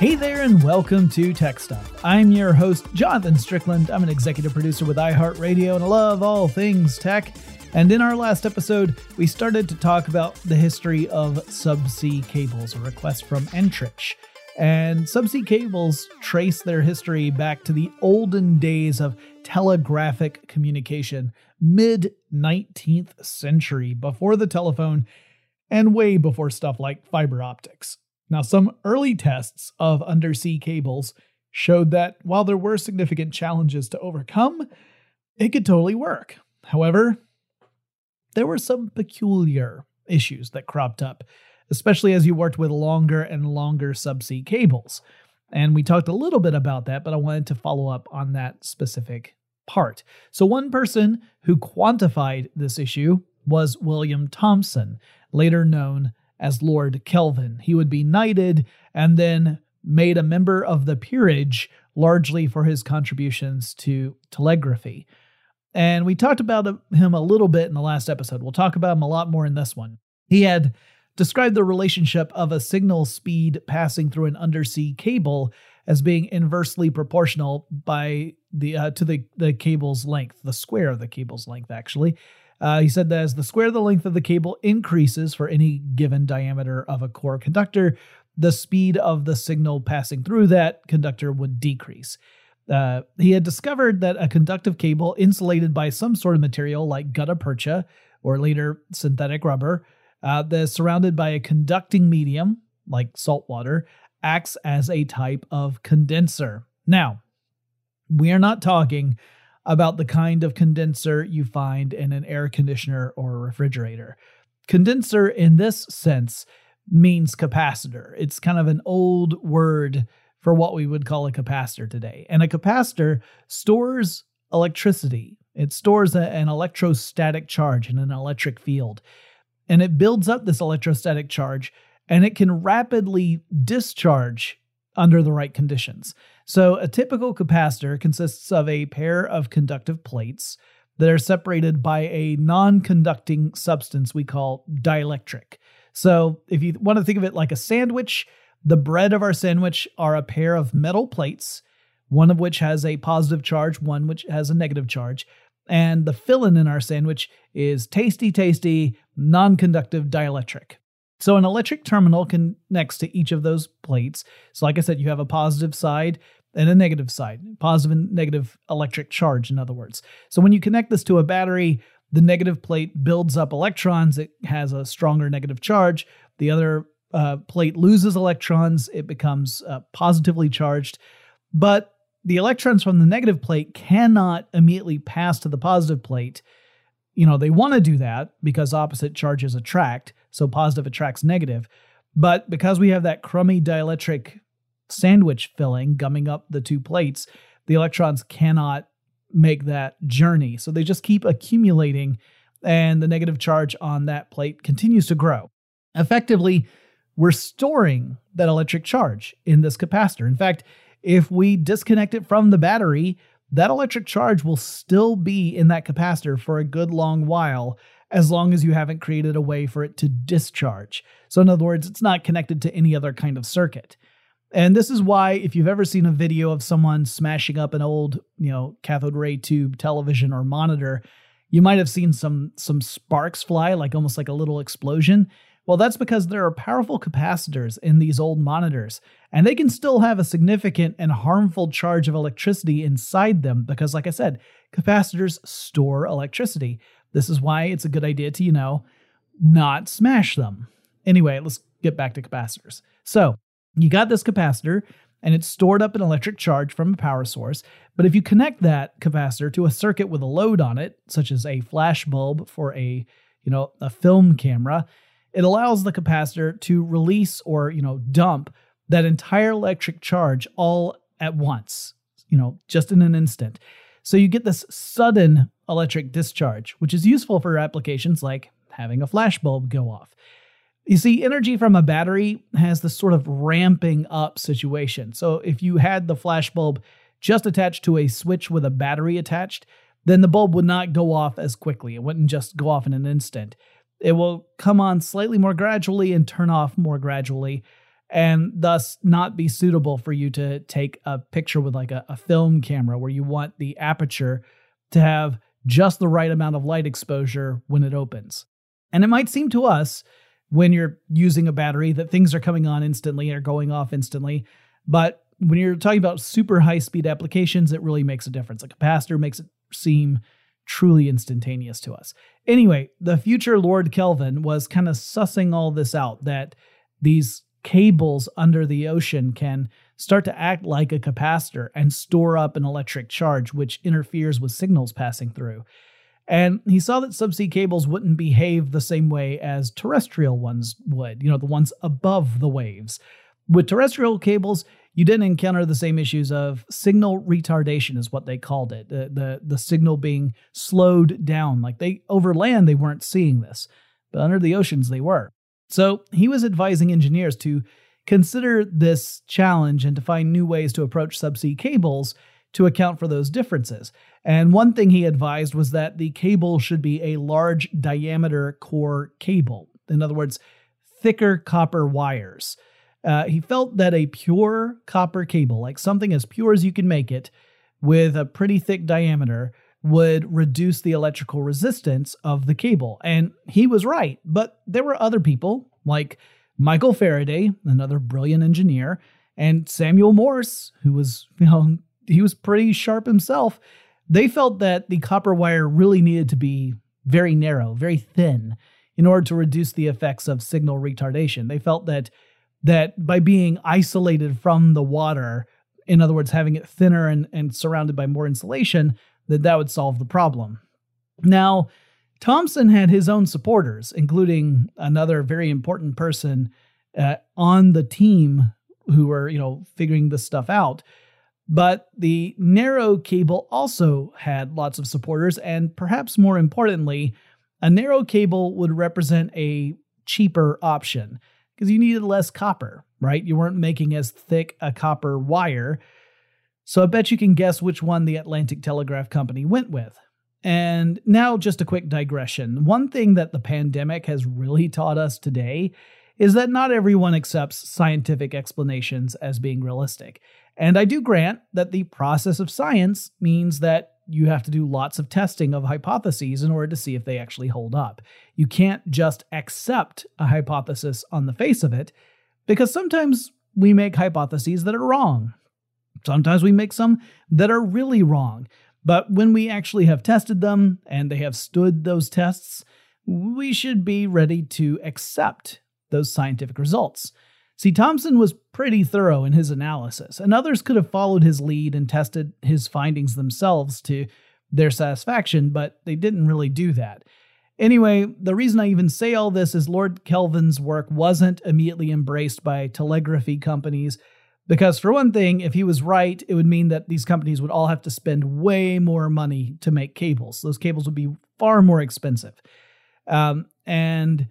Hey there, and welcome to Tech Stuff. I'm your host, Jonathan Strickland. I'm an executive producer with iHeartRadio, and I love all things tech. And in our last episode, we started to talk about the history of subsea cables, a request from Entrich. And subsea cables trace their history back to the olden days of telegraphic communication, mid 19th century, before the telephone and way before stuff like fiber optics. Now, some early tests of undersea cables showed that while there were significant challenges to overcome, it could totally work. However, there were some peculiar issues that cropped up, especially as you worked with longer and longer subsea cables. And we talked a little bit about that, but I wanted to follow up on that specific part. So, one person who quantified this issue was William Thomson, later known as Lord Kelvin. He would be knighted and then made a member of the peerage largely for his contributions to telegraphy. And we talked about him a little bit in the last episode. We'll talk about him a lot more in this one. He had described the relationship of a signal speed passing through an undersea cable as being inversely proportional by the uh, to the the cable's length, the square of the cable's length actually. Uh, he said that as the square of the length of the cable increases for any given diameter of a core conductor, the speed of the signal passing through that conductor would decrease. Uh, he had discovered that a conductive cable insulated by some sort of material like gutta percha or later synthetic rubber uh, that's surrounded by a conducting medium like salt water acts as a type of condenser. Now, we are not talking about the kind of condenser you find in an air conditioner or refrigerator. Condenser, in this sense, means capacitor. It's kind of an old word for what we would call a capacitor today. And a capacitor stores electricity, it stores a, an electrostatic charge in an electric field. And it builds up this electrostatic charge and it can rapidly discharge under the right conditions. So, a typical capacitor consists of a pair of conductive plates that are separated by a non conducting substance we call dielectric. So, if you want to think of it like a sandwich, the bread of our sandwich are a pair of metal plates, one of which has a positive charge, one which has a negative charge. And the filling in our sandwich is tasty, tasty, non conductive dielectric. So an electric terminal connects to each of those plates. So, like I said, you have a positive side and a negative side, positive and negative electric charge, in other words. So, when you connect this to a battery, the negative plate builds up electrons. It has a stronger negative charge. The other uh, plate loses electrons. It becomes uh, positively charged. But the electrons from the negative plate cannot immediately pass to the positive plate. You know, they want to do that because opposite charges attract. So positive attracts negative. But because we have that crummy dielectric sandwich filling gumming up the two plates, the electrons cannot make that journey. So they just keep accumulating, and the negative charge on that plate continues to grow. Effectively, we're storing that electric charge in this capacitor. In fact, if we disconnect it from the battery, that electric charge will still be in that capacitor for a good long while as long as you haven't created a way for it to discharge. So, in other words, it's not connected to any other kind of circuit. And this is why, if you've ever seen a video of someone smashing up an old, you know, cathode ray tube television or monitor, you might have seen some some sparks fly, like almost like a little explosion. Well, that's because there are powerful capacitors in these old monitors, and they can still have a significant and harmful charge of electricity inside them because, like I said, capacitors store electricity. This is why it's a good idea to, you know, not smash them. Anyway, let's get back to capacitors. So, you got this capacitor and it's stored up an electric charge from a power source. But if you connect that capacitor to a circuit with a load on it, such as a flash bulb for a, you know, a film camera, it allows the capacitor to release or, you know, dump that entire electric charge all at once, you know, just in an instant. So you get this sudden electric discharge, which is useful for applications like having a flash bulb go off. You see, energy from a battery has this sort of ramping up situation. So if you had the flash bulb just attached to a switch with a battery attached, then the bulb would not go off as quickly. It wouldn't just go off in an instant. It will come on slightly more gradually and turn off more gradually, and thus not be suitable for you to take a picture with like a, a film camera where you want the aperture to have just the right amount of light exposure when it opens. And it might seem to us when you're using a battery that things are coming on instantly or going off instantly. But when you're talking about super high speed applications, it really makes a difference. A capacitor makes it seem truly instantaneous to us. Anyway, the future Lord Kelvin was kind of sussing all this out that these cables under the ocean can start to act like a capacitor and store up an electric charge, which interferes with signals passing through. And he saw that subsea cables wouldn't behave the same way as terrestrial ones would, you know, the ones above the waves. With terrestrial cables, you didn't encounter the same issues of signal retardation, is what they called it. The, the, the signal being slowed down. Like they over land, they weren't seeing this, but under the oceans, they were. So he was advising engineers to consider this challenge and to find new ways to approach subsea cables to account for those differences. And one thing he advised was that the cable should be a large diameter core cable. In other words, thicker copper wires. Uh, he felt that a pure copper cable, like something as pure as you can make it, with a pretty thick diameter, would reduce the electrical resistance of the cable. And he was right, but there were other people, like Michael Faraday, another brilliant engineer, and Samuel Morse, who was, you know, he was pretty sharp himself. They felt that the copper wire really needed to be very narrow, very thin, in order to reduce the effects of signal retardation. They felt that that by being isolated from the water, in other words, having it thinner and, and surrounded by more insulation, that that would solve the problem. Now, Thomson had his own supporters, including another very important person uh, on the team who were, you know, figuring this stuff out. But the narrow cable also had lots of supporters, and perhaps more importantly, a narrow cable would represent a cheaper option because you needed less copper, right? You weren't making as thick a copper wire. So I bet you can guess which one the Atlantic Telegraph Company went with. And now, just a quick digression. One thing that the pandemic has really taught us today is that not everyone accepts scientific explanations as being realistic. And I do grant that the process of science means that you have to do lots of testing of hypotheses in order to see if they actually hold up. You can't just accept a hypothesis on the face of it, because sometimes we make hypotheses that are wrong. Sometimes we make some that are really wrong. But when we actually have tested them and they have stood those tests, we should be ready to accept those scientific results. See, Thomson was pretty thorough in his analysis, and others could have followed his lead and tested his findings themselves to their satisfaction, but they didn't really do that. Anyway, the reason I even say all this is Lord Kelvin's work wasn't immediately embraced by telegraphy companies because, for one thing, if he was right, it would mean that these companies would all have to spend way more money to make cables. Those cables would be far more expensive. Um, and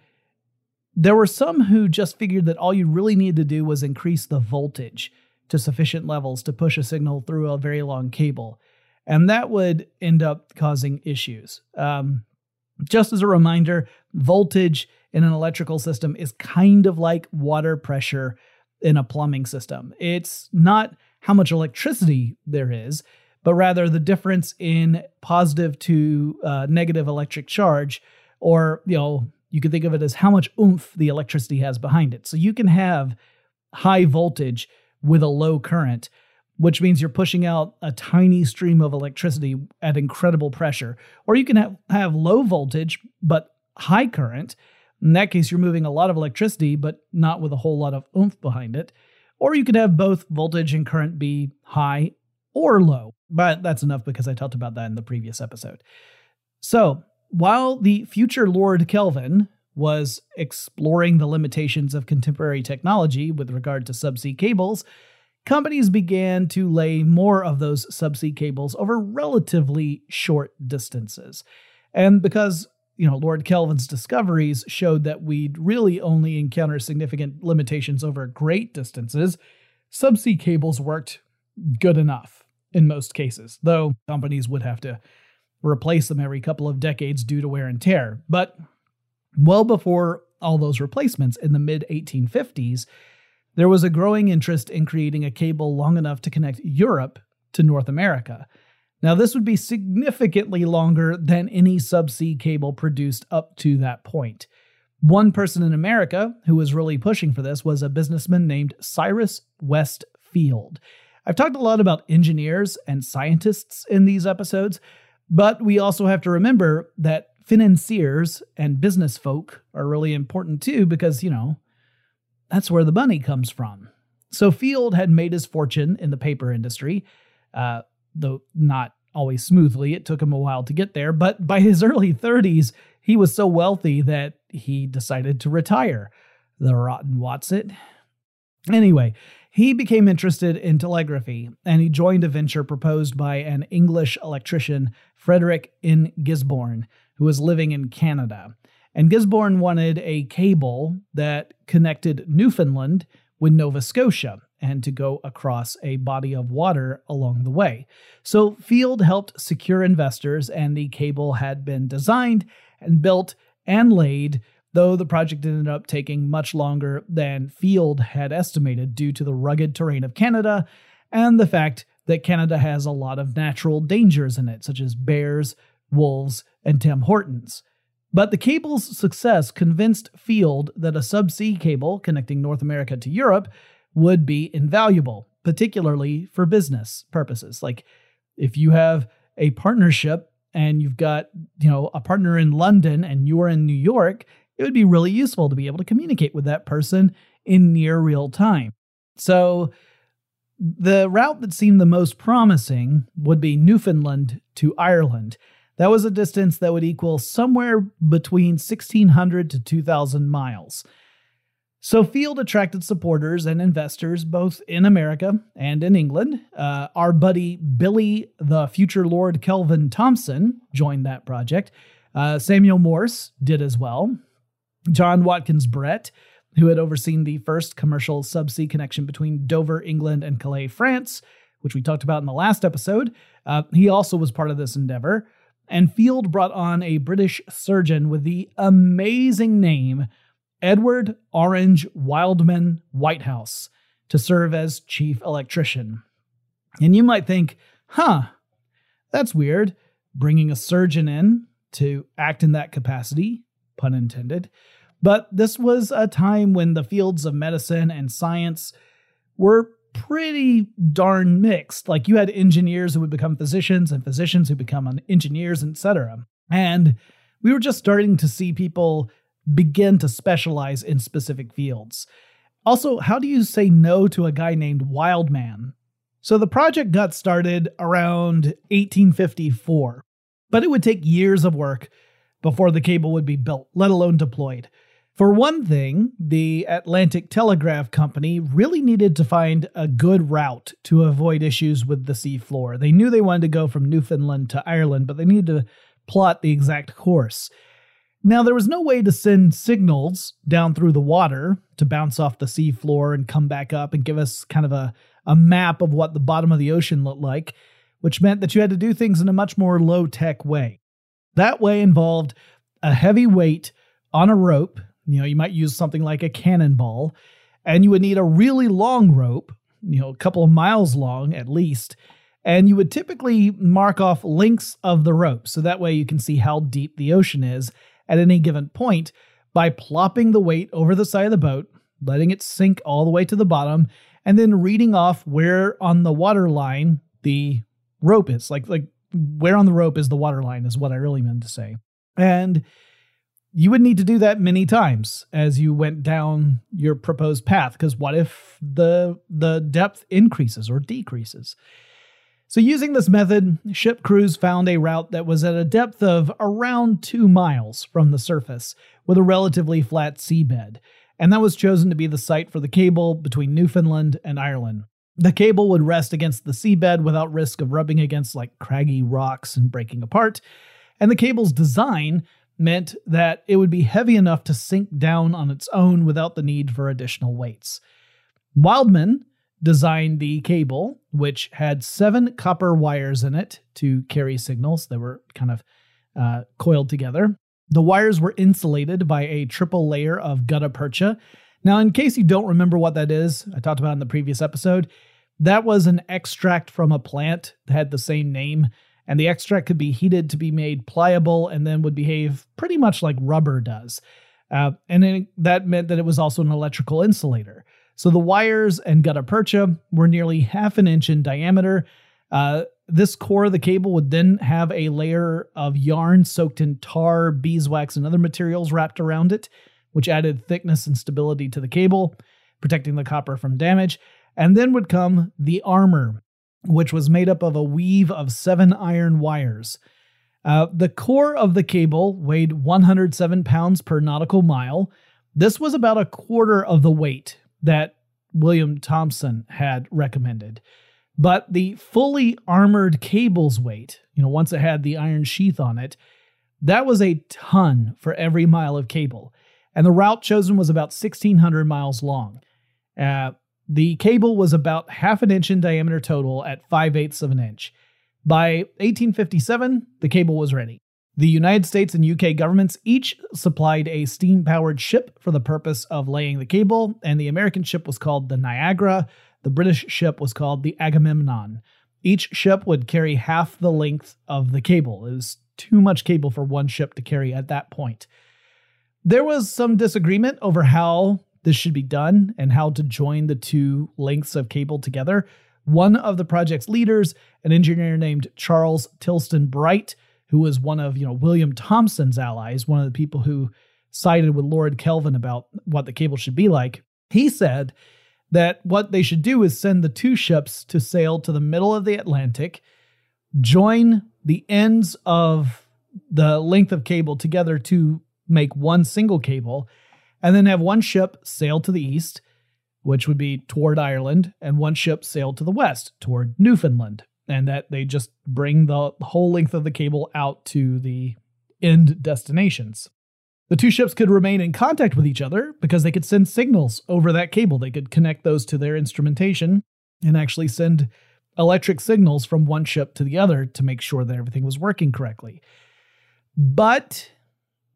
there were some who just figured that all you really needed to do was increase the voltage to sufficient levels to push a signal through a very long cable. And that would end up causing issues. Um, just as a reminder, voltage in an electrical system is kind of like water pressure in a plumbing system. It's not how much electricity there is, but rather the difference in positive to uh, negative electric charge, or, you know, you can think of it as how much oomph the electricity has behind it. So you can have high voltage with a low current, which means you're pushing out a tiny stream of electricity at incredible pressure. Or you can have, have low voltage, but high current, in that case, you're moving a lot of electricity, but not with a whole lot of oomph behind it. Or you could have both voltage and current be high or low. But that's enough because I talked about that in the previous episode. So, while the future Lord Kelvin was exploring the limitations of contemporary technology with regard to subsea cables, companies began to lay more of those subsea cables over relatively short distances. And because you know, Lord Kelvin's discoveries showed that we'd really only encounter significant limitations over great distances, subsea cables worked good enough in most cases, though companies would have to replace them every couple of decades due to wear and tear. But well before all those replacements in the mid 1850s, there was a growing interest in creating a cable long enough to connect Europe to North America. Now, this would be significantly longer than any subsea cable produced up to that point. One person in America who was really pushing for this was a businessman named Cyrus West Field. I've talked a lot about engineers and scientists in these episodes, but we also have to remember that financiers and business folk are really important too because, you know, that's where the money comes from. So Field had made his fortune in the paper industry. Uh, though not always smoothly. It took him a while to get there, but by his early 30s, he was so wealthy that he decided to retire. The rotten Watson. Anyway, he became interested in telegraphy and he joined a venture proposed by an English electrician, Frederick N. Gisborne, who was living in Canada. And Gisborne wanted a cable that connected Newfoundland with Nova Scotia and to go across a body of water along the way. So Field helped secure investors, and the cable had been designed and built and laid, though the project ended up taking much longer than Field had estimated due to the rugged terrain of Canada and the fact that Canada has a lot of natural dangers in it, such as bears, wolves, and Tim Hortons. But the cable's success convinced Field that a subsea cable connecting North America to Europe would be invaluable, particularly for business purposes. Like if you have a partnership and you've got, you know, a partner in London and you're in New York, it would be really useful to be able to communicate with that person in near real time. So the route that seemed the most promising would be Newfoundland to Ireland. That was a distance that would equal somewhere between 1,600 to 2,000 miles. So, Field attracted supporters and investors both in America and in England. Uh, our buddy Billy, the future Lord Kelvin Thomson, joined that project. Uh, Samuel Morse did as well. John Watkins Brett, who had overseen the first commercial subsea connection between Dover, England, and Calais, France, which we talked about in the last episode, uh, he also was part of this endeavor. And Field brought on a British surgeon with the amazing name Edward Orange Wildman Whitehouse to serve as chief electrician. And you might think, huh, that's weird, bringing a surgeon in to act in that capacity, pun intended. But this was a time when the fields of medicine and science were pretty darn mixed. Like you had engineers who would become physicians and physicians who become engineers, etc. And we were just starting to see people begin to specialize in specific fields. Also, how do you say no to a guy named Wildman? So the project got started around 1854, but it would take years of work before the cable would be built, let alone deployed. For one thing, the Atlantic Telegraph Company really needed to find a good route to avoid issues with the seafloor. They knew they wanted to go from Newfoundland to Ireland, but they needed to plot the exact course. Now, there was no way to send signals down through the water to bounce off the seafloor and come back up and give us kind of a, a map of what the bottom of the ocean looked like, which meant that you had to do things in a much more low tech way. That way involved a heavy weight on a rope. You know, you might use something like a cannonball, and you would need a really long rope, you know, a couple of miles long at least. And you would typically mark off lengths of the rope so that way you can see how deep the ocean is at any given point by plopping the weight over the side of the boat, letting it sink all the way to the bottom, and then reading off where on the water line the rope is. Like like where on the rope is the water line is what I really meant to say. And you would need to do that many times as you went down your proposed path because what if the the depth increases or decreases? So, using this method, ship crews found a route that was at a depth of around two miles from the surface, with a relatively flat seabed, and that was chosen to be the site for the cable between Newfoundland and Ireland. The cable would rest against the seabed without risk of rubbing against like craggy rocks and breaking apart, and the cable's design meant that it would be heavy enough to sink down on its own without the need for additional weights. Wildman designed the cable, which had seven copper wires in it to carry signals that were kind of uh, coiled together. The wires were insulated by a triple layer of gutta percha. Now, in case you don't remember what that is, I talked about in the previous episode, that was an extract from a plant that had the same name, and the extract could be heated to be made pliable and then would behave pretty much like rubber does. Uh, and that meant that it was also an electrical insulator. So the wires and gutta percha were nearly half an inch in diameter. Uh, this core of the cable would then have a layer of yarn soaked in tar, beeswax, and other materials wrapped around it, which added thickness and stability to the cable, protecting the copper from damage. And then would come the armor, which was made up of a weave of seven iron wires. Uh, the core of the cable weighed 107 pounds per nautical mile. This was about a quarter of the weight that William Thomson had recommended. But the fully armored cable's weight, you know, once it had the iron sheath on it, that was a ton for every mile of cable. And the route chosen was about 1,600 miles long. Uh, the cable was about half an inch in diameter total at 5 eighths of an inch. By 1857, the cable was ready. The United States and UK governments each supplied a steam powered ship for the purpose of laying the cable, and the American ship was called the Niagara. The British ship was called the Agamemnon. Each ship would carry half the length of the cable. It was too much cable for one ship to carry at that point. There was some disagreement over how this should be done and how to join the two lengths of cable together. One of the project's leaders, an engineer named Charles Tilston Bright, who was one of you know William Thomson's allies, one of the people who sided with Lord Kelvin about what the cable should be like. He said that what they should do is send the two ships to sail to the middle of the Atlantic, join the ends of the length of cable together to make one single cable, and then have one ship sail to the east, which would be toward Ireland, and one ship sail to the west toward Newfoundland. And that they just bring the whole length of the cable out to the end destinations. The two ships could remain in contact with each other because they could send signals over that cable. They could connect those to their instrumentation and actually send electric signals from one ship to the other to make sure that everything was working correctly. But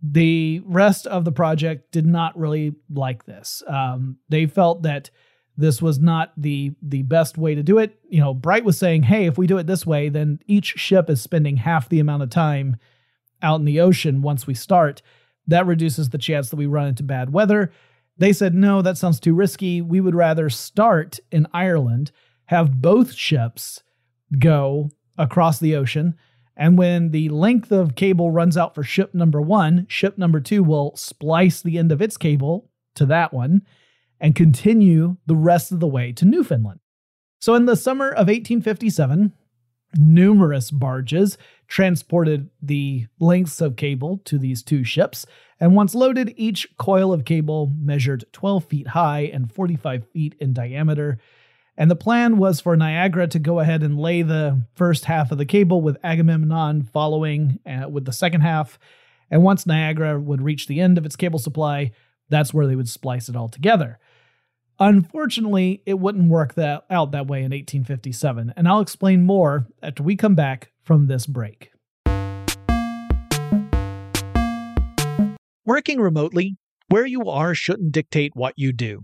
the rest of the project did not really like this. Um, they felt that this was not the the best way to do it. You know, Bright was saying, "Hey, if we do it this way, then each ship is spending half the amount of time out in the ocean once we start. That reduces the chance that we run into bad weather." They said, "No, that sounds too risky. We would rather start in Ireland, have both ships go across the ocean." And when the length of cable runs out for ship number one, ship number two will splice the end of its cable to that one and continue the rest of the way to Newfoundland. So, in the summer of 1857, numerous barges transported the lengths of cable to these two ships, and once loaded, each coil of cable measured 12 feet high and 45 feet in diameter and the plan was for Niagara to go ahead and lay the first half of the cable with Agamemnon following uh, with the second half. And once Niagara would reach the end of its cable supply, that's where they would splice it all together. Unfortunately, it wouldn't work that out that way in 1857, and I'll explain more after we come back from this break. Working remotely, where you are shouldn't dictate what you do.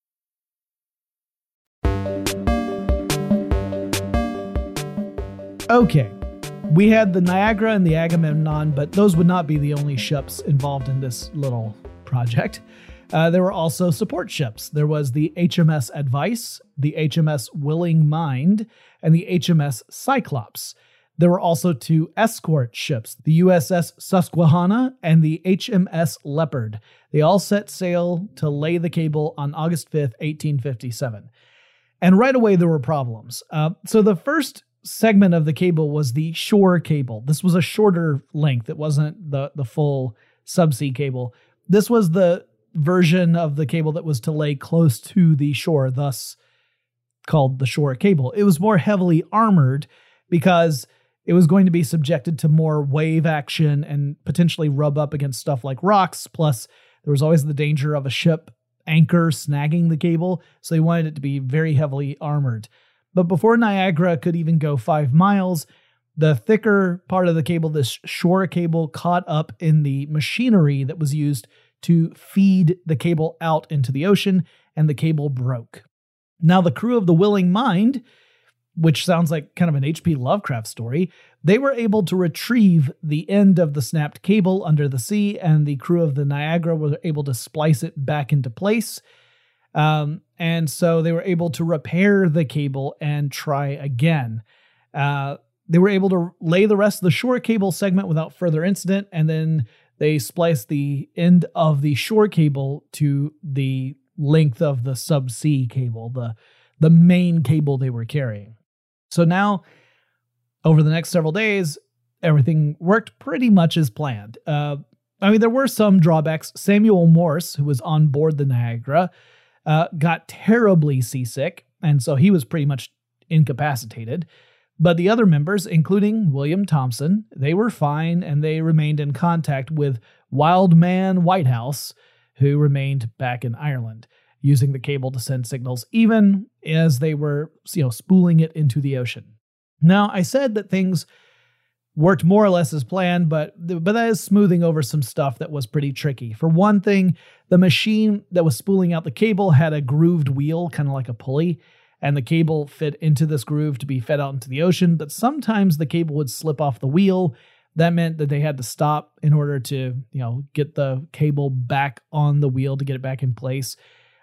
Okay, we had the Niagara and the Agamemnon, but those would not be the only ships involved in this little project. Uh, there were also support ships. There was the HMS Advice, the HMS Willing Mind, and the HMS Cyclops. There were also two escort ships, the USS Susquehanna and the HMS Leopard. They all set sail to lay the cable on August 5th, 1857. And right away, there were problems. Uh, so the first segment of the cable was the shore cable. This was a shorter length, it wasn't the, the full subsea cable. This was the version of the cable that was to lay close to the shore, thus called the shore cable. It was more heavily armored because it was going to be subjected to more wave action and potentially rub up against stuff like rocks. Plus, there was always the danger of a ship anchor snagging the cable, so they wanted it to be very heavily armored. But before Niagara could even go five miles, the thicker part of the cable, this shore cable, caught up in the machinery that was used to feed the cable out into the ocean, and the cable broke. Now, the crew of the Willing Mind, which sounds like kind of an H.P. Lovecraft story, they were able to retrieve the end of the snapped cable under the sea, and the crew of the Niagara were able to splice it back into place. Um, and so they were able to repair the cable and try again. Uh, they were able to lay the rest of the shore cable segment without further incident, and then they spliced the end of the shore cable to the length of the subsea cable, the the main cable they were carrying. So now, over the next several days, everything worked pretty much as planned. Uh, I mean, there were some drawbacks. Samuel Morse, who was on board the Niagara, uh, got terribly seasick, and so he was pretty much incapacitated. But the other members, including William Thomson, they were fine and they remained in contact with Wildman Whitehouse, who remained back in Ireland, using the cable to send signals even as they were, you know, spooling it into the ocean. Now, I said that things worked more or less as planned, but but that is smoothing over some stuff that was pretty tricky. For one thing, the machine that was spooling out the cable had a grooved wheel, kind of like a pulley, and the cable fit into this groove to be fed out into the ocean. But sometimes the cable would slip off the wheel. That meant that they had to stop in order to, you know, get the cable back on the wheel to get it back in place.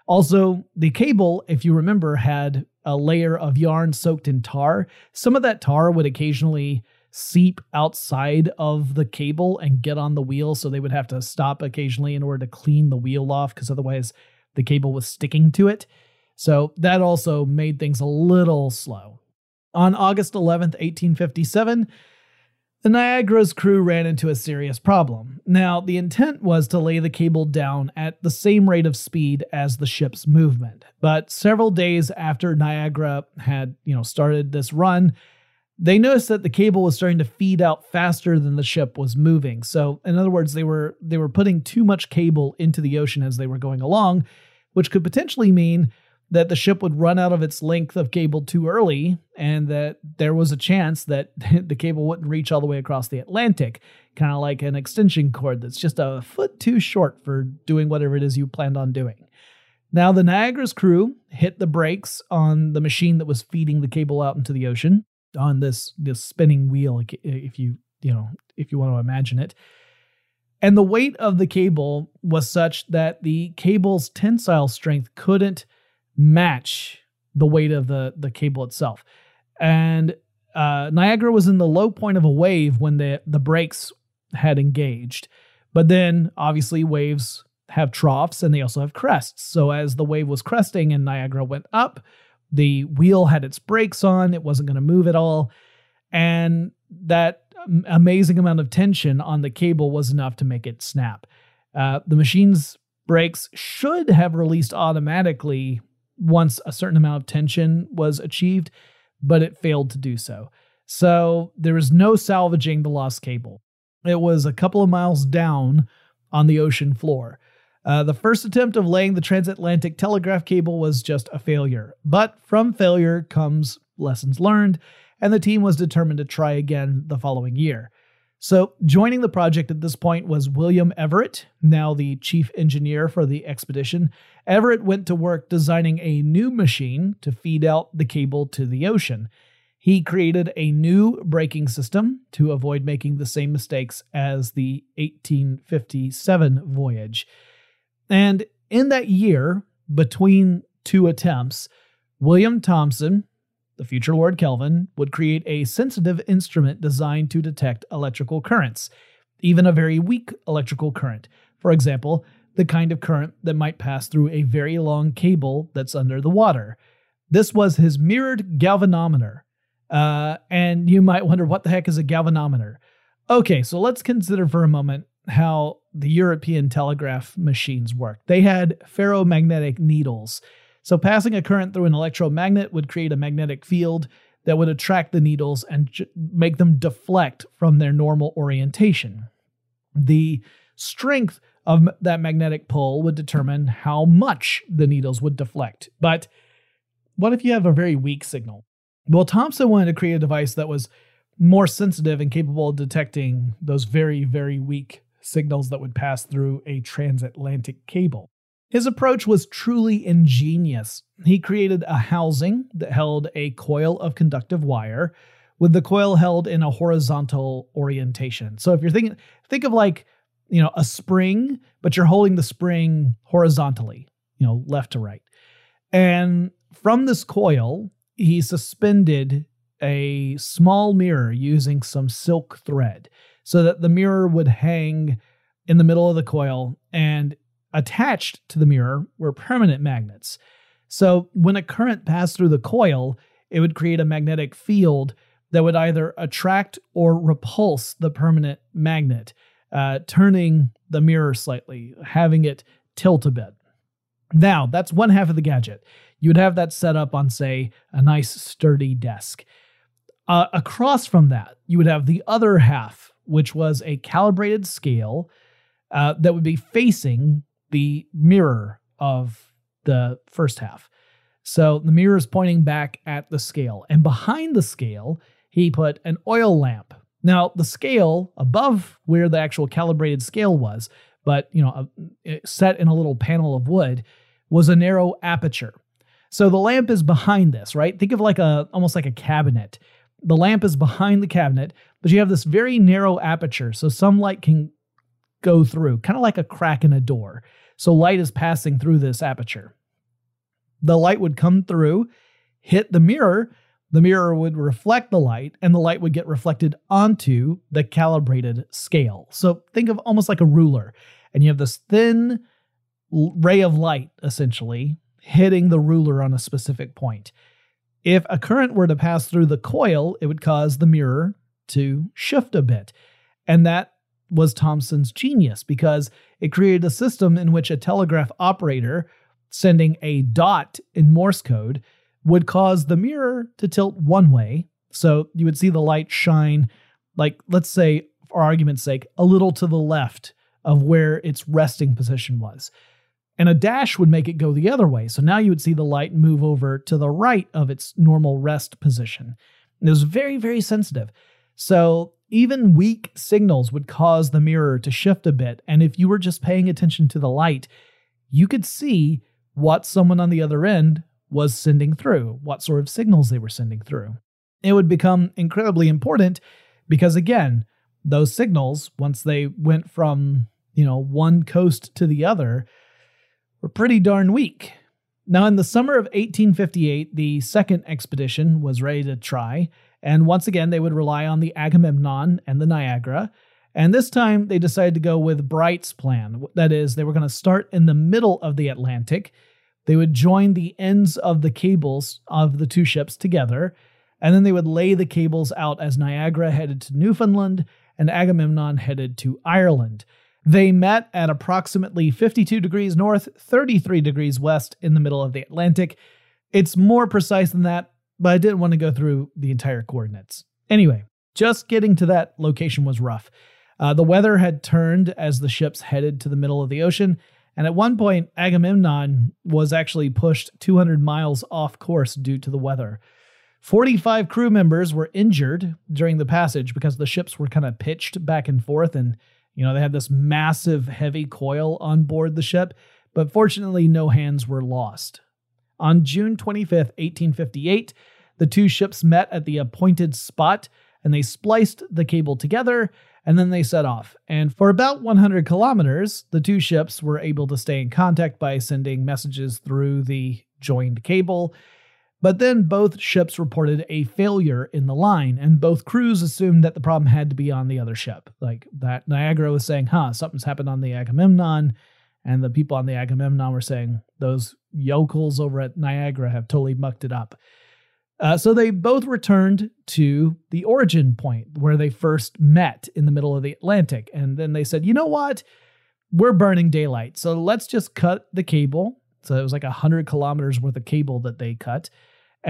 Also, the cable, if you remember, had a layer of yarn soaked in tar. Some of that tar would occasionally seep outside of the cable and get on the wheel. So they would have to stop occasionally in order to clean the wheel off because otherwise the cable was sticking to it. So that also made things a little slow. On August 11th, 1857, the Niagara's crew ran into a serious problem. Now, the intent was to lay the cable down at the same rate of speed as the ship's movement. But several days after Niagara had, you know, started this run, they noticed that the cable was starting to feed out faster than the ship was moving. So, in other words, they were they were putting too much cable into the ocean as they were going along, which could potentially mean that the ship would run out of its length of cable too early and that there was a chance that the cable wouldn't reach all the way across the Atlantic, kind of like an extension cord that's just a foot too short for doing whatever it is you planned on doing. Now, the Niagara's crew hit the brakes on the machine that was feeding the cable out into the ocean on this this spinning wheel if you you know if you want to imagine it. And the weight of the cable was such that the cable's tensile strength couldn't match the weight of the the cable itself. And uh, niagara was in the low point of a wave when the the brakes had engaged. But then obviously waves have troughs and they also have crests. So as the wave was cresting and niagara went up the wheel had its brakes on, it wasn't going to move at all. And that amazing amount of tension on the cable was enough to make it snap. Uh, the machine's brakes should have released automatically once a certain amount of tension was achieved, but it failed to do so. So there was no salvaging the lost cable. It was a couple of miles down on the ocean floor. Uh, the first attempt of laying the transatlantic telegraph cable was just a failure, but from failure comes lessons learned, and the team was determined to try again the following year. So, joining the project at this point was William Everett, now the chief engineer for the expedition. Everett went to work designing a new machine to feed out the cable to the ocean. He created a new braking system to avoid making the same mistakes as the 1857 voyage. And in that year, between two attempts, William Thomson, the future Lord Kelvin, would create a sensitive instrument designed to detect electrical currents, even a very weak electrical current. For example, the kind of current that might pass through a very long cable that's under the water. This was his mirrored galvanometer. Uh, and you might wonder what the heck is a galvanometer? Okay, so let's consider for a moment how the European telegraph machines worked. They had ferromagnetic needles so, passing a current through an electromagnet would create a magnetic field that would attract the needles and j- make them deflect from their normal orientation. The strength of that magnetic pull would determine how much the needles would deflect. But what if you have a very weak signal? Well, Thomson wanted to create a device that was more sensitive and capable of detecting those very, very weak signals that would pass through a transatlantic cable. His approach was truly ingenious. He created a housing that held a coil of conductive wire with the coil held in a horizontal orientation. So if you're thinking think of like, you know, a spring, but you're holding the spring horizontally, you know, left to right. And from this coil, he suspended a small mirror using some silk thread so that the mirror would hang in the middle of the coil and Attached to the mirror were permanent magnets. So when a current passed through the coil, it would create a magnetic field that would either attract or repulse the permanent magnet, uh, turning the mirror slightly, having it tilt a bit. Now, that's one half of the gadget. You would have that set up on, say, a nice sturdy desk. Uh, across from that, you would have the other half, which was a calibrated scale uh, that would be facing the mirror of the first half. So the mirror is pointing back at the scale. And behind the scale, he put an oil lamp. Now, the scale above where the actual calibrated scale was, but you know, set in a little panel of wood, was a narrow aperture. So the lamp is behind this, right? Think of like a almost like a cabinet. The lamp is behind the cabinet, but you have this very narrow aperture, so some light can go through, kind of like a crack in a door. So light is passing through this aperture. The light would come through, hit the mirror, the mirror would reflect the light, and the light would get reflected onto the calibrated scale. So think of almost like a ruler, and you have this thin ray of light essentially hitting the ruler on a specific point. If a current were to pass through the coil, it would cause the mirror to shift a bit. And that was Thomson's genius because it created a system in which a telegraph operator sending a dot in Morse code would cause the mirror to tilt one way. So you would see the light shine, like, let's say, for argument's sake, a little to the left of where its resting position was. And a dash would make it go the other way. So now you would see the light move over to the right of its normal rest position. And it was very, very sensitive. So even weak signals would cause the mirror to shift a bit, and if you were just paying attention to the light, you could see what someone on the other end was sending through, what sort of signals they were sending through. It would become incredibly important because, again, those signals, once they went from, you know, one coast to the other, were pretty darn weak. Now, in the summer of 1858, the second expedition was ready to try, and once again, they would rely on the Agamemnon and the Niagara. And this time, they decided to go with Bright's plan. That is, they were going to start in the middle of the Atlantic. They would join the ends of the cables of the two ships together, and then they would lay the cables out as Niagara headed to Newfoundland and Agamemnon headed to Ireland. They met at approximately 52 degrees north, 33 degrees west in the middle of the Atlantic. It's more precise than that, but I didn't want to go through the entire coordinates. Anyway, just getting to that location was rough. Uh, the weather had turned as the ships headed to the middle of the ocean, and at one point, Agamemnon was actually pushed 200 miles off course due to the weather. 45 crew members were injured during the passage because the ships were kind of pitched back and forth, and you know they had this massive, heavy coil on board the ship. But fortunately, no hands were lost. On June 25th, 1858, the two ships met at the appointed spot and they spliced the cable together and then they set off. And for about 100 kilometers, the two ships were able to stay in contact by sending messages through the joined cable. But then both ships reported a failure in the line, and both crews assumed that the problem had to be on the other ship. Like that Niagara was saying, huh, something's happened on the Agamemnon. And the people on the Agamemnon were saying, those yokels over at Niagara have totally mucked it up. Uh, so they both returned to the origin point where they first met in the middle of the Atlantic. And then they said, you know what? We're burning daylight. So let's just cut the cable. So it was like 100 kilometers worth of cable that they cut.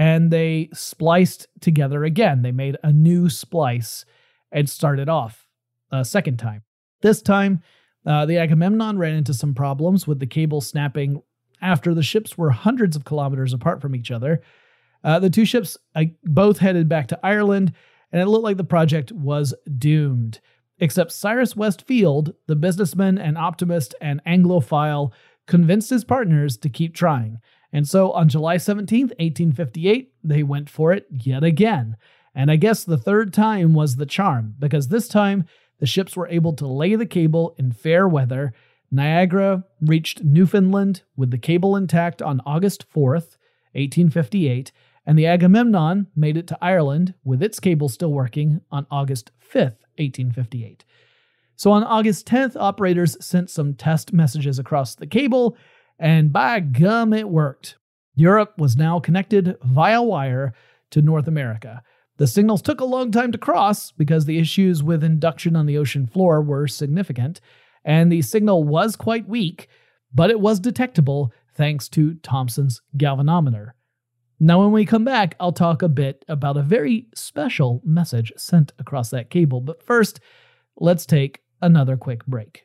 And they spliced together again. They made a new splice and started off a second time. This time, uh, the Agamemnon ran into some problems with the cable snapping after the ships were hundreds of kilometers apart from each other. Uh, the two ships uh, both headed back to Ireland, and it looked like the project was doomed. Except Cyrus West Field, the businessman and optimist and Anglophile, convinced his partners to keep trying. And so on July 17th, 1858, they went for it yet again. And I guess the third time was the charm, because this time the ships were able to lay the cable in fair weather. Niagara reached Newfoundland with the cable intact on August 4th, 1858, and the Agamemnon made it to Ireland with its cable still working on August 5th, 1858. So on August 10th, operators sent some test messages across the cable, and by gum, it worked. Europe was now connected via wire to North America. The signals took a long time to cross because the issues with induction on the ocean floor were significant, and the signal was quite weak, but it was detectable thanks to Thomson's galvanometer. Now, when we come back, I'll talk a bit about a very special message sent across that cable. But first, let's take another quick break.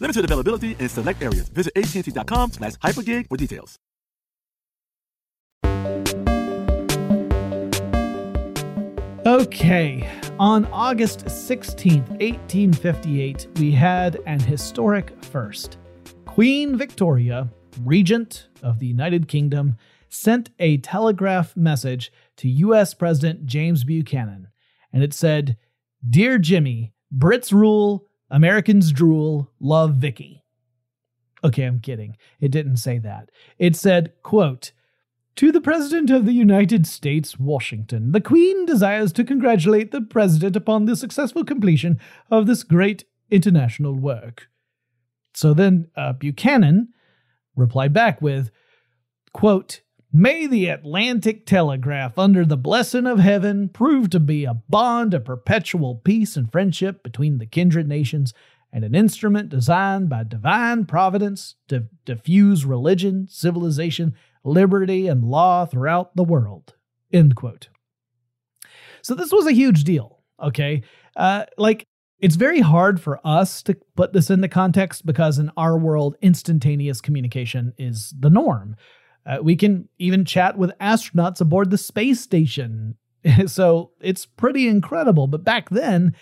Limited availability in select areas. Visit AT&T.com slash hypergig for details. Okay, on August 16th, 1858, we had an historic first. Queen Victoria, Regent of the United Kingdom, sent a telegraph message to US President James Buchanan, and it said, Dear Jimmy, Brits rule, Americans drool, love Vicky. Okay, I'm kidding. It didn't say that. It said, quote, to the President of the United States, Washington, the Queen desires to congratulate the President upon the successful completion of this great international work. So then uh, Buchanan replied back with, quote, May the Atlantic Telegraph, under the blessing of heaven, prove to be a bond of perpetual peace and friendship between the kindred nations and an instrument designed by divine providence to diffuse religion, civilization, liberty, and law throughout the world. End quote. So this was a huge deal, okay? Uh, like, it's very hard for us to put this into context because in our world, instantaneous communication is the norm. Uh, we can even chat with astronauts aboard the space station. so it's pretty incredible. But back then,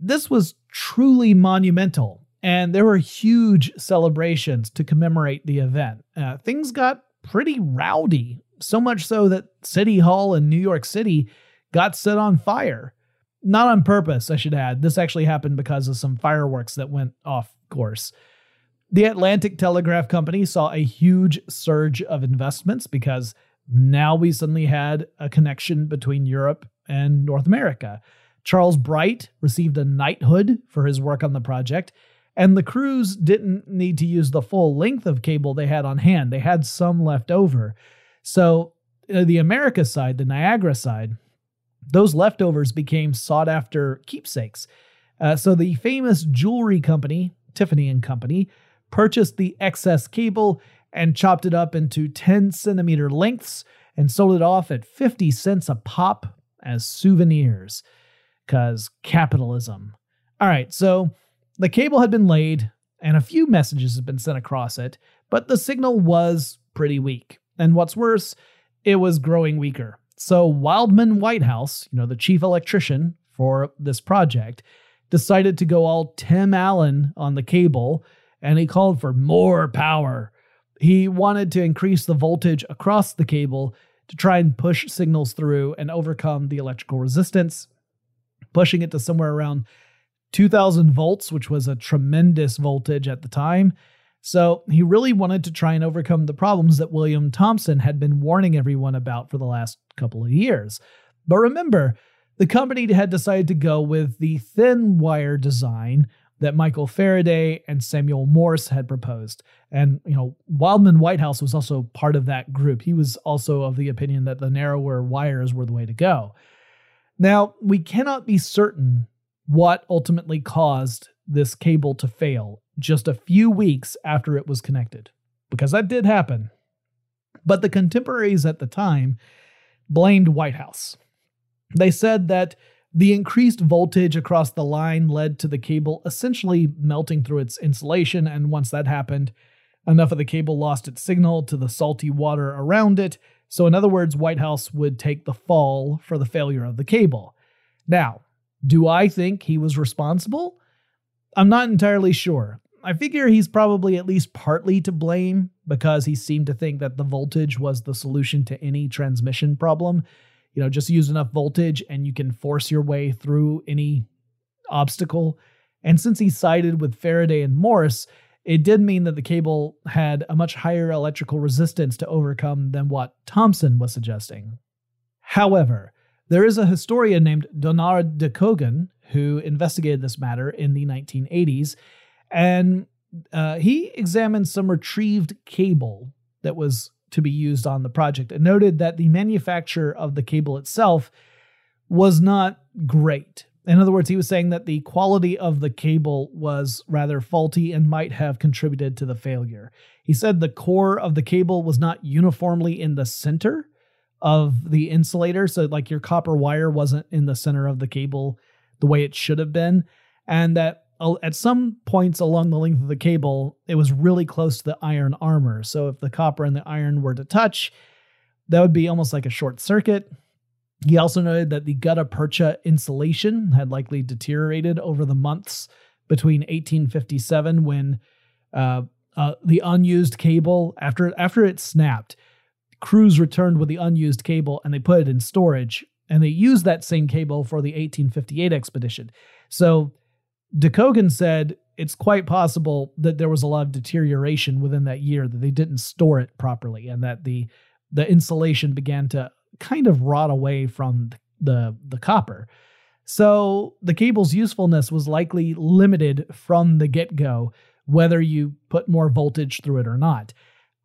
this was truly monumental, and there were huge celebrations to commemorate the event. Uh, things got pretty rowdy, so much so that City Hall in New York City got set on fire. Not on purpose, I should add. This actually happened because of some fireworks that went off course. The Atlantic Telegraph Company saw a huge surge of investments because now we suddenly had a connection between Europe and North America. Charles Bright received a knighthood for his work on the project, and the crews didn't need to use the full length of cable they had on hand. They had some left over. So, uh, the America side, the Niagara side, those leftovers became sought after keepsakes. Uh, so, the famous jewelry company, Tiffany and Company, purchased the excess cable and chopped it up into 10 centimeter lengths and sold it off at 50 cents a pop as souvenirs. Because capitalism. All right, so the cable had been laid, and a few messages had been sent across it, but the signal was pretty weak. And what's worse, it was growing weaker. So Wildman Whitehouse, you know, the chief electrician for this project, decided to go all Tim Allen on the cable, and he called for more power. He wanted to increase the voltage across the cable to try and push signals through and overcome the electrical resistance, pushing it to somewhere around 2000 volts, which was a tremendous voltage at the time. So he really wanted to try and overcome the problems that William Thomson had been warning everyone about for the last couple of years. But remember, the company had decided to go with the thin wire design that Michael Faraday and Samuel Morse had proposed. And, you know, Wildman Whitehouse was also part of that group. He was also of the opinion that the narrower wires were the way to go. Now, we cannot be certain what ultimately caused this cable to fail just a few weeks after it was connected, because that did happen. But the contemporaries at the time blamed Whitehouse. They said that the increased voltage across the line led to the cable essentially melting through its insulation, and once that happened, enough of the cable lost its signal to the salty water around it. So, in other words, Whitehouse would take the fall for the failure of the cable. Now, do I think he was responsible? I'm not entirely sure. I figure he's probably at least partly to blame because he seemed to think that the voltage was the solution to any transmission problem. You know, just use enough voltage and you can force your way through any obstacle. And since he sided with Faraday and Morse, it did mean that the cable had a much higher electrical resistance to overcome than what Thomson was suggesting. However, there is a historian named Donard de Cogan who investigated this matter in the 1980s, and uh, he examined some retrieved cable that was to be used on the project and noted that the manufacture of the cable itself was not great. In other words, he was saying that the quality of the cable was rather faulty and might have contributed to the failure. He said the core of the cable was not uniformly in the center, of the insulator. So, like your copper wire wasn't in the center of the cable the way it should have been. And that at some points along the length of the cable, it was really close to the iron armor. So, if the copper and the iron were to touch, that would be almost like a short circuit. He also noted that the gutta percha insulation had likely deteriorated over the months between 1857 when uh, uh, the unused cable after after it snapped, crews returned with the unused cable and they put it in storage and they used that same cable for the 1858 expedition. So de Cogan said it's quite possible that there was a lot of deterioration within that year that they didn't store it properly and that the the insulation began to kind of rot away from the the copper. So the cable's usefulness was likely limited from the get-go whether you put more voltage through it or not.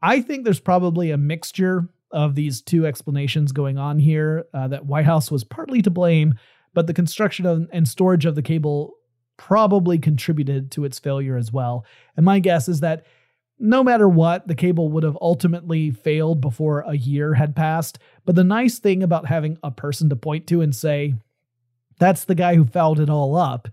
I think there's probably a mixture of these two explanations going on here uh, that Whitehouse was partly to blame, but the construction of, and storage of the cable probably contributed to its failure as well. And my guess is that no matter what, the cable would have ultimately failed before a year had passed. But the nice thing about having a person to point to and say, that's the guy who fouled it all up,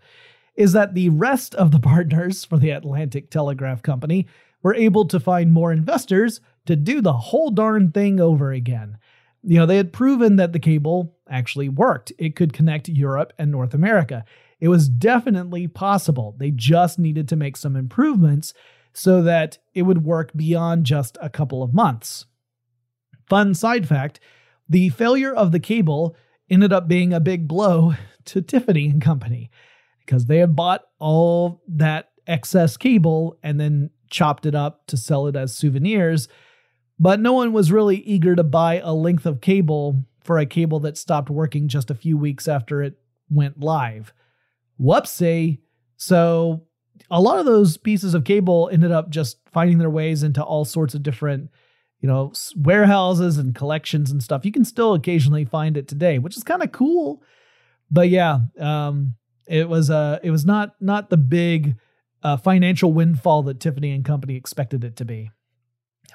is that the rest of the partners for the Atlantic Telegraph Company were able to find more investors to do the whole darn thing over again. You know, they had proven that the cable actually worked. It could connect Europe and North America. It was definitely possible. They just needed to make some improvements so that it would work beyond just a couple of months. Fun side fact the failure of the cable ended up being a big blow to Tiffany and Company because they had bought all that excess cable and then chopped it up to sell it as souvenirs. But no one was really eager to buy a length of cable for a cable that stopped working just a few weeks after it went live. Whoopsie. So a lot of those pieces of cable ended up just finding their ways into all sorts of different, you know, warehouses and collections and stuff. You can still occasionally find it today, which is kind of cool. But yeah, um, it was uh, it was not not the big uh, financial windfall that Tiffany and Company expected it to be.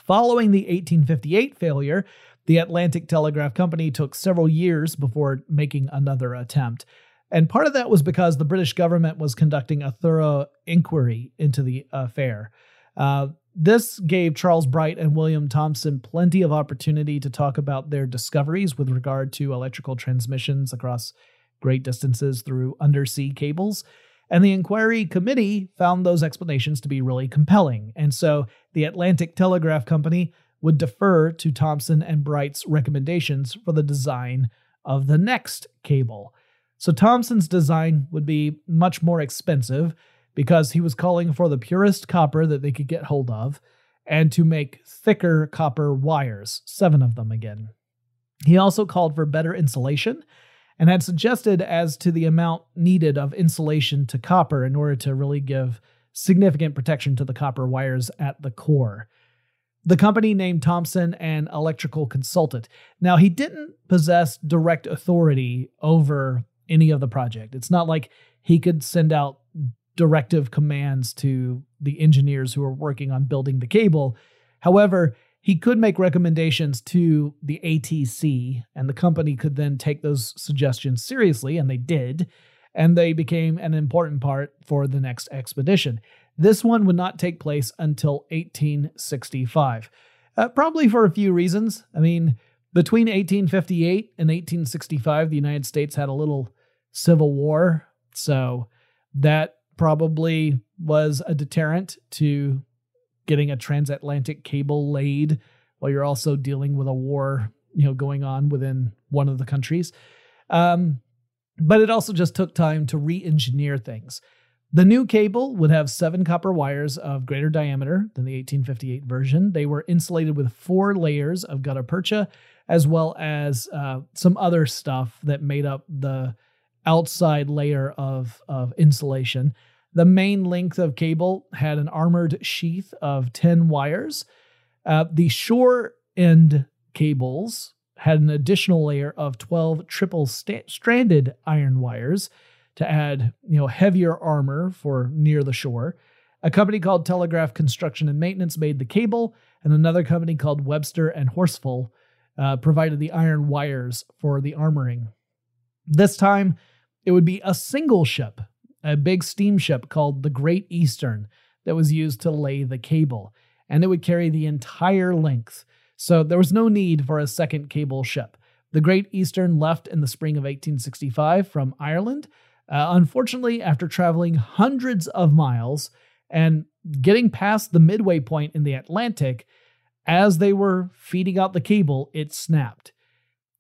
Following the 1858 failure, the Atlantic Telegraph Company took several years before making another attempt. And part of that was because the British government was conducting a thorough inquiry into the affair. Uh, this gave Charles Bright and William Thomson plenty of opportunity to talk about their discoveries with regard to electrical transmissions across great distances through undersea cables. And the inquiry committee found those explanations to be really compelling. And so the Atlantic Telegraph Company would defer to Thomson and Bright's recommendations for the design of the next cable. So Thomson's design would be much more expensive because he was calling for the purest copper that they could get hold of and to make thicker copper wires, seven of them again. He also called for better insulation and had suggested as to the amount needed of insulation to copper in order to really give significant protection to the copper wires at the core. The company named Thomson an electrical consultant. Now, he didn't possess direct authority over any of the project. It's not like he could send out directive commands to the engineers who are working on building the cable. However, he could make recommendations to the ATC, and the company could then take those suggestions seriously, and they did, and they became an important part for the next expedition. This one would not take place until 1865, uh, probably for a few reasons. I mean, between 1858 and 1865, the United States had a little civil war, so that probably was a deterrent to getting a transatlantic cable laid while you're also dealing with a war, you know, going on within one of the countries. Um, but it also just took time to re-engineer things. The new cable would have seven copper wires of greater diameter than the 1858 version. They were insulated with four layers of gutta percha, as well as uh, some other stuff that made up the outside layer of, of insulation. The main length of cable had an armored sheath of 10 wires. Uh, the shore end cables had an additional layer of 12 triple st- stranded iron wires to add, you know, heavier armor for near the shore. A company called Telegraph Construction and Maintenance made the cable, and another company called Webster and Horsfall uh, provided the iron wires for the armoring. This time, it would be a single ship a big steamship called the Great Eastern that was used to lay the cable, and it would carry the entire length. So there was no need for a second cable ship. The Great Eastern left in the spring of 1865 from Ireland. Uh, unfortunately, after traveling hundreds of miles and getting past the midway point in the Atlantic, as they were feeding out the cable, it snapped.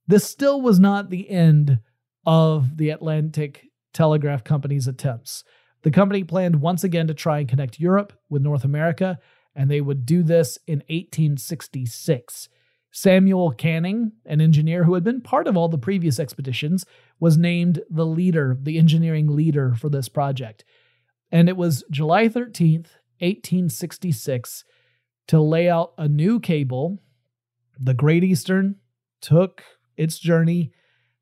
This still was not the end of the Atlantic Telegraph Company's attempts. The company planned once again to try and connect Europe with North America, and they would do this in 1866. Samuel Canning, an engineer who had been part of all the previous expeditions, was named the leader, the engineering leader for this project. And it was July 13th, 1866, to lay out a new cable. The Great Eastern took its journey.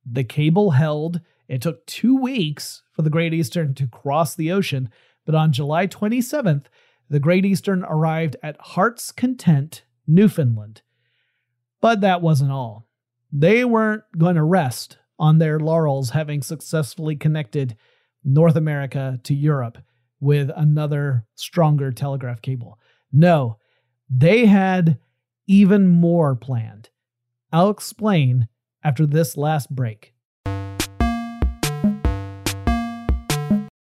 The cable held. It took two weeks for the Great Eastern to cross the ocean, but on July 27th, the Great Eastern arrived at Heart's Content, Newfoundland. But that wasn't all. They weren't going to rest on their laurels having successfully connected North America to Europe with another stronger telegraph cable. No, they had even more planned. I'll explain after this last break.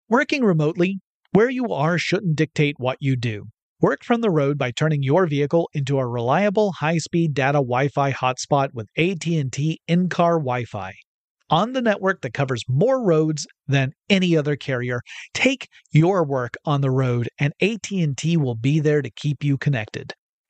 Working remotely, where you are shouldn't dictate what you do. Work from the road by turning your vehicle into a reliable high-speed data Wi-Fi hotspot with AT&T in-car Wi-Fi. On the network that covers more roads than any other carrier, take your work on the road and AT&T will be there to keep you connected.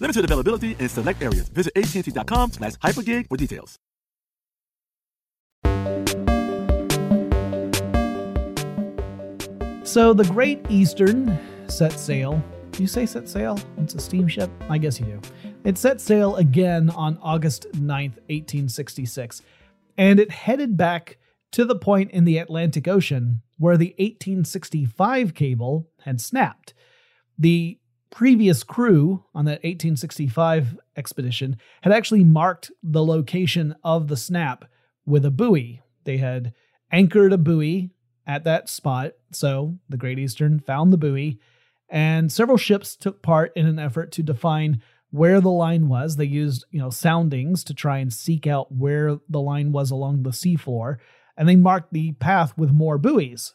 Limited availability in select areas. Visit AT&T.com slash hypergig for details. So the Great Eastern set sail. Do you say set sail? It's a steamship? I guess you do. It set sail again on August 9th, 1866, and it headed back to the point in the Atlantic Ocean where the 1865 cable had snapped. The previous crew on that 1865 expedition had actually marked the location of the snap with a buoy. They had anchored a buoy at that spot. So the Great Eastern found the buoy, and several ships took part in an effort to define where the line was. They used, you know, soundings to try and seek out where the line was along the seafloor. and they marked the path with more buoys.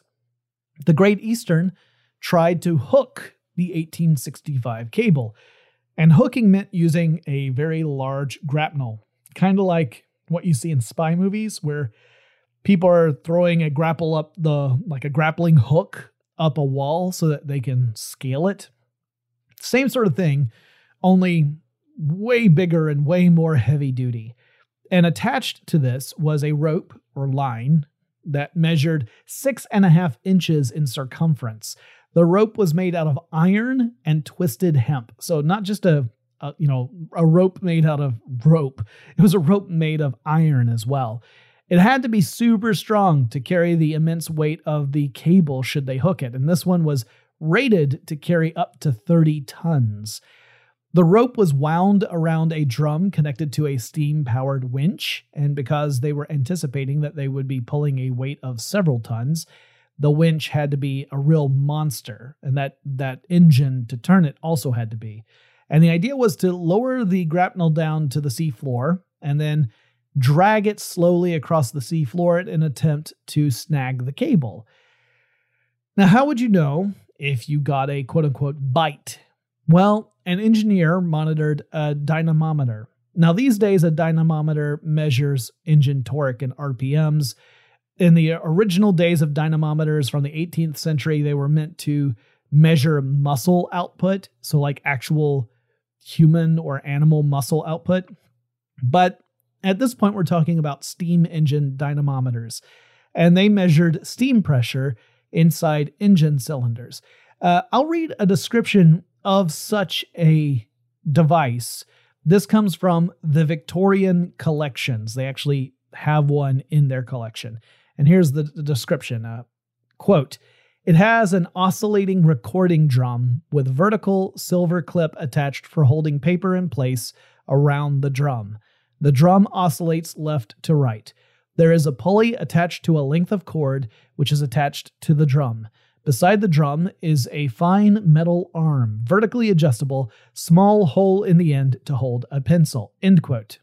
The Great Eastern tried to hook the 1865 cable, and hooking meant using a very large grapnel, kind of like what you see in spy movies where people are throwing a grapple up the like a grappling hook up a wall so that they can scale it. Same sort of thing, only way bigger and way more heavy duty. And attached to this was a rope or line that measured six and a half inches in circumference. The rope was made out of iron and twisted hemp. So not just a, a, you know a rope made out of rope. It was a rope made of iron as well. It had to be super strong to carry the immense weight of the cable should they hook it. And this one was rated to carry up to 30 tons. The rope was wound around a drum connected to a steam powered winch, and because they were anticipating that they would be pulling a weight of several tons, the winch had to be a real monster, and that, that engine to turn it also had to be. And the idea was to lower the grapnel down to the seafloor and then drag it slowly across the seafloor in an attempt to snag the cable. Now, how would you know if you got a quote unquote bite? Well, an engineer monitored a dynamometer. Now, these days, a dynamometer measures engine torque and RPMs. In the original days of dynamometers from the 18th century, they were meant to measure muscle output, so like actual human or animal muscle output. But at this point, we're talking about steam engine dynamometers, and they measured steam pressure inside engine cylinders. Uh, I'll read a description of such a device. This comes from the Victorian collections. They actually have one in their collection. And here's the, the description uh, quote, it has an oscillating recording drum with vertical silver clip attached for holding paper in place around the drum. The drum oscillates left to right. There is a pulley attached to a length of cord which is attached to the drum. Beside the drum is a fine metal arm, vertically adjustable, small hole in the end to hold a pencil. End quote.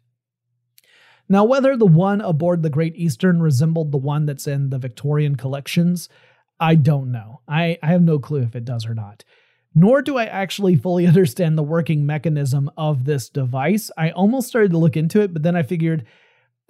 Now, whether the one aboard the Great Eastern resembled the one that's in the Victorian collections, I don't know. I, I have no clue if it does or not nor do I actually fully understand the working mechanism of this device. I almost started to look into it, but then I figured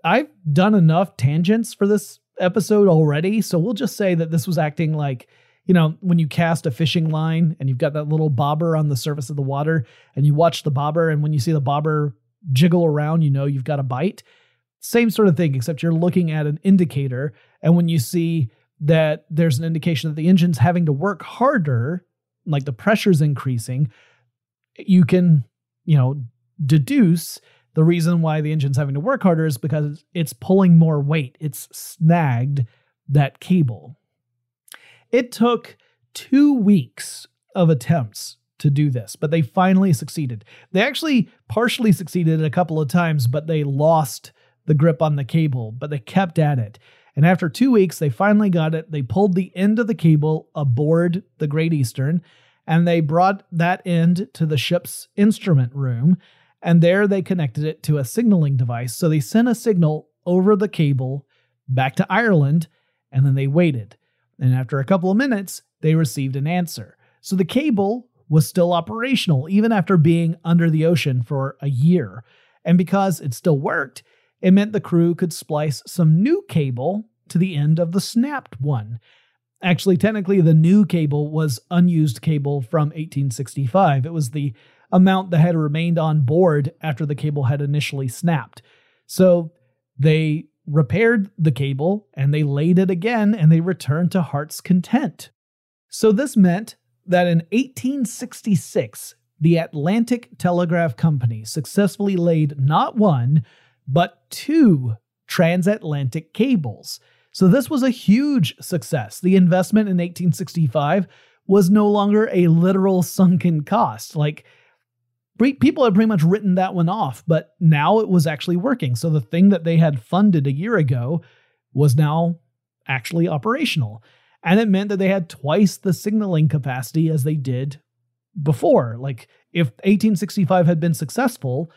I've done enough tangents for this episode already. So we'll just say that this was acting like, you know, when you cast a fishing line and you've got that little bobber on the surface of the water and you watch the bobber, and when you see the bobber jiggle around, you know you've got a bite. Same sort of thing, except you're looking at an indicator. And when you see that there's an indication that the engine's having to work harder like the pressure's increasing, you can, you know, deduce the reason why the engine's having to work harder is because it's pulling more weight. It's snagged that cable. It took two weeks of attempts to do this, but they finally succeeded. They actually partially succeeded a couple of times, but they lost the grip on the cable, but they kept at it. And after two weeks, they finally got it. They pulled the end of the cable aboard the Great Eastern and they brought that end to the ship's instrument room. And there they connected it to a signaling device. So they sent a signal over the cable back to Ireland and then they waited. And after a couple of minutes, they received an answer. So the cable was still operational even after being under the ocean for a year. And because it still worked, it meant the crew could splice some new cable to the end of the snapped one. Actually, technically, the new cable was unused cable from 1865. It was the amount that had remained on board after the cable had initially snapped. So they repaired the cable and they laid it again and they returned to Heart's Content. So this meant that in 1866, the Atlantic Telegraph Company successfully laid not one, but two transatlantic cables. So this was a huge success. The investment in 1865 was no longer a literal sunken cost. Like people had pretty much written that one off, but now it was actually working. So the thing that they had funded a year ago was now actually operational. And it meant that they had twice the signaling capacity as they did before. Like if 1865 had been successful,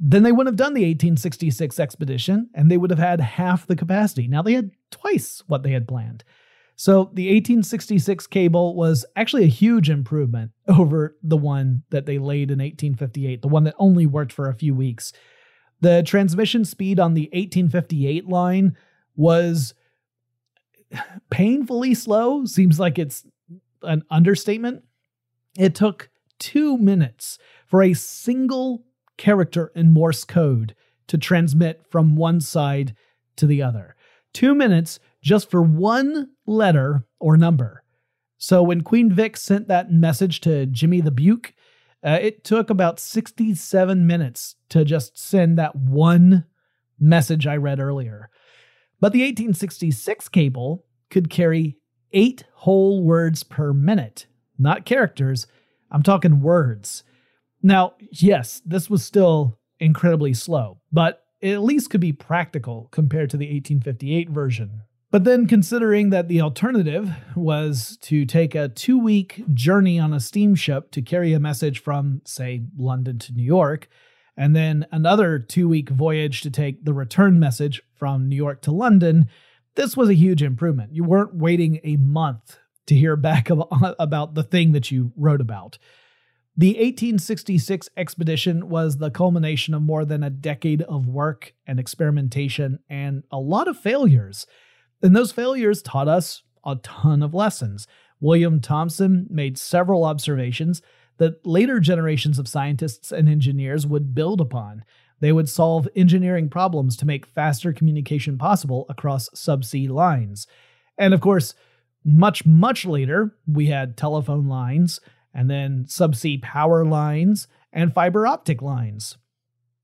then they wouldn't have done the 1866 expedition and they would have had half the capacity. Now they had twice what they had planned. So the 1866 cable was actually a huge improvement over the one that they laid in 1858, the one that only worked for a few weeks. The transmission speed on the 1858 line was painfully slow. Seems like it's an understatement. It took two minutes for a single character in Morse code to transmit from one side to the other. Two minutes just for one letter or number. So when Queen Vic sent that message to Jimmy the Buke, uh, it took about 67 minutes to just send that one message I read earlier. But the 1866 cable could carry eight whole words per minute, not characters. I'm talking words. Now, yes, this was still incredibly slow, but it at least could be practical compared to the 1858 version. But then, considering that the alternative was to take a two week journey on a steamship to carry a message from, say, London to New York, and then another two week voyage to take the return message from New York to London, this was a huge improvement. You weren't waiting a month to hear back about the thing that you wrote about. The 1866 expedition was the culmination of more than a decade of work and experimentation and a lot of failures. And those failures taught us a ton of lessons. William Thomson made several observations that later generations of scientists and engineers would build upon. They would solve engineering problems to make faster communication possible across subsea lines. And of course, much, much later, we had telephone lines and then subsea power lines and fiber optic lines.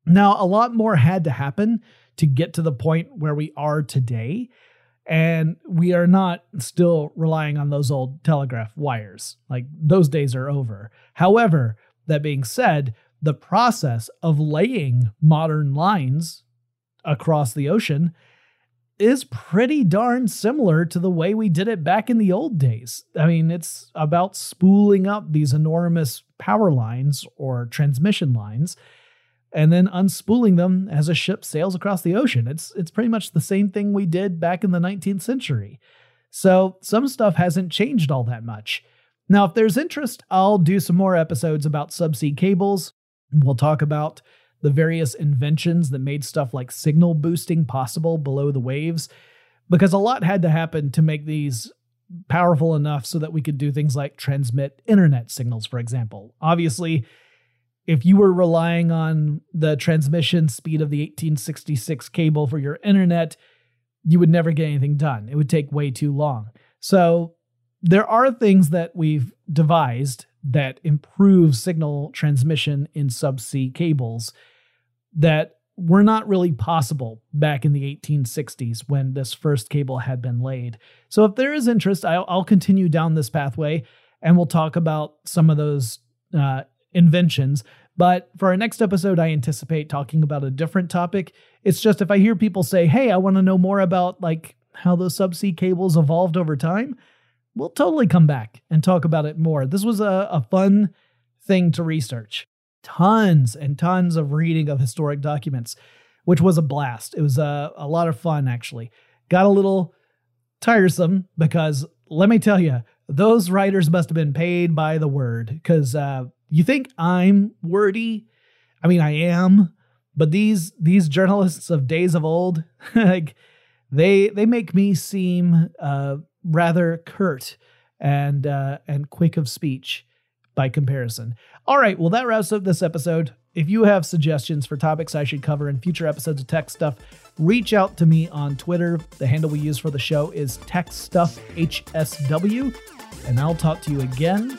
Now, a lot more had to happen to get to the point where we are today, and we are not still relying on those old telegraph wires. Like those days are over. However, that being said, the process of laying modern lines across the ocean is pretty darn similar to the way we did it back in the old days. I mean, it's about spooling up these enormous power lines or transmission lines and then unspooling them as a ship sails across the ocean. It's it's pretty much the same thing we did back in the 19th century. So, some stuff hasn't changed all that much. Now, if there's interest, I'll do some more episodes about subsea cables. We'll talk about the various inventions that made stuff like signal boosting possible below the waves, because a lot had to happen to make these powerful enough so that we could do things like transmit internet signals, for example. Obviously, if you were relying on the transmission speed of the 1866 cable for your internet, you would never get anything done. It would take way too long. So, there are things that we've devised that improve signal transmission in subsea cables that were not really possible back in the 1860s when this first cable had been laid. So, if there is interest, I'll, I'll continue down this pathway and we'll talk about some of those uh, inventions. But for our next episode, I anticipate talking about a different topic. It's just if I hear people say, hey, I want to know more about like how those subsea cables evolved over time, we'll totally come back and talk about it more. This was a, a fun thing to research tons and tons of reading of historic documents, which was a blast. It was a, a lot of fun, actually. Got a little tiresome because let me tell you, those writers must have been paid by the word because uh, you think I'm wordy. I mean, I am, but these these journalists of days of old, like they they make me seem uh, rather curt and uh, and quick of speech by comparison. All right, well, that wraps up this episode. If you have suggestions for topics I should cover in future episodes of Tech Stuff, reach out to me on Twitter. The handle we use for the show is TechStuffHSW, and I'll talk to you again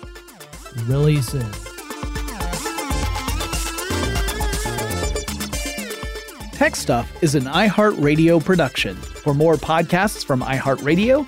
really soon. Tech Stuff is an iHeartRadio production. For more podcasts from iHeartRadio,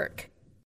work.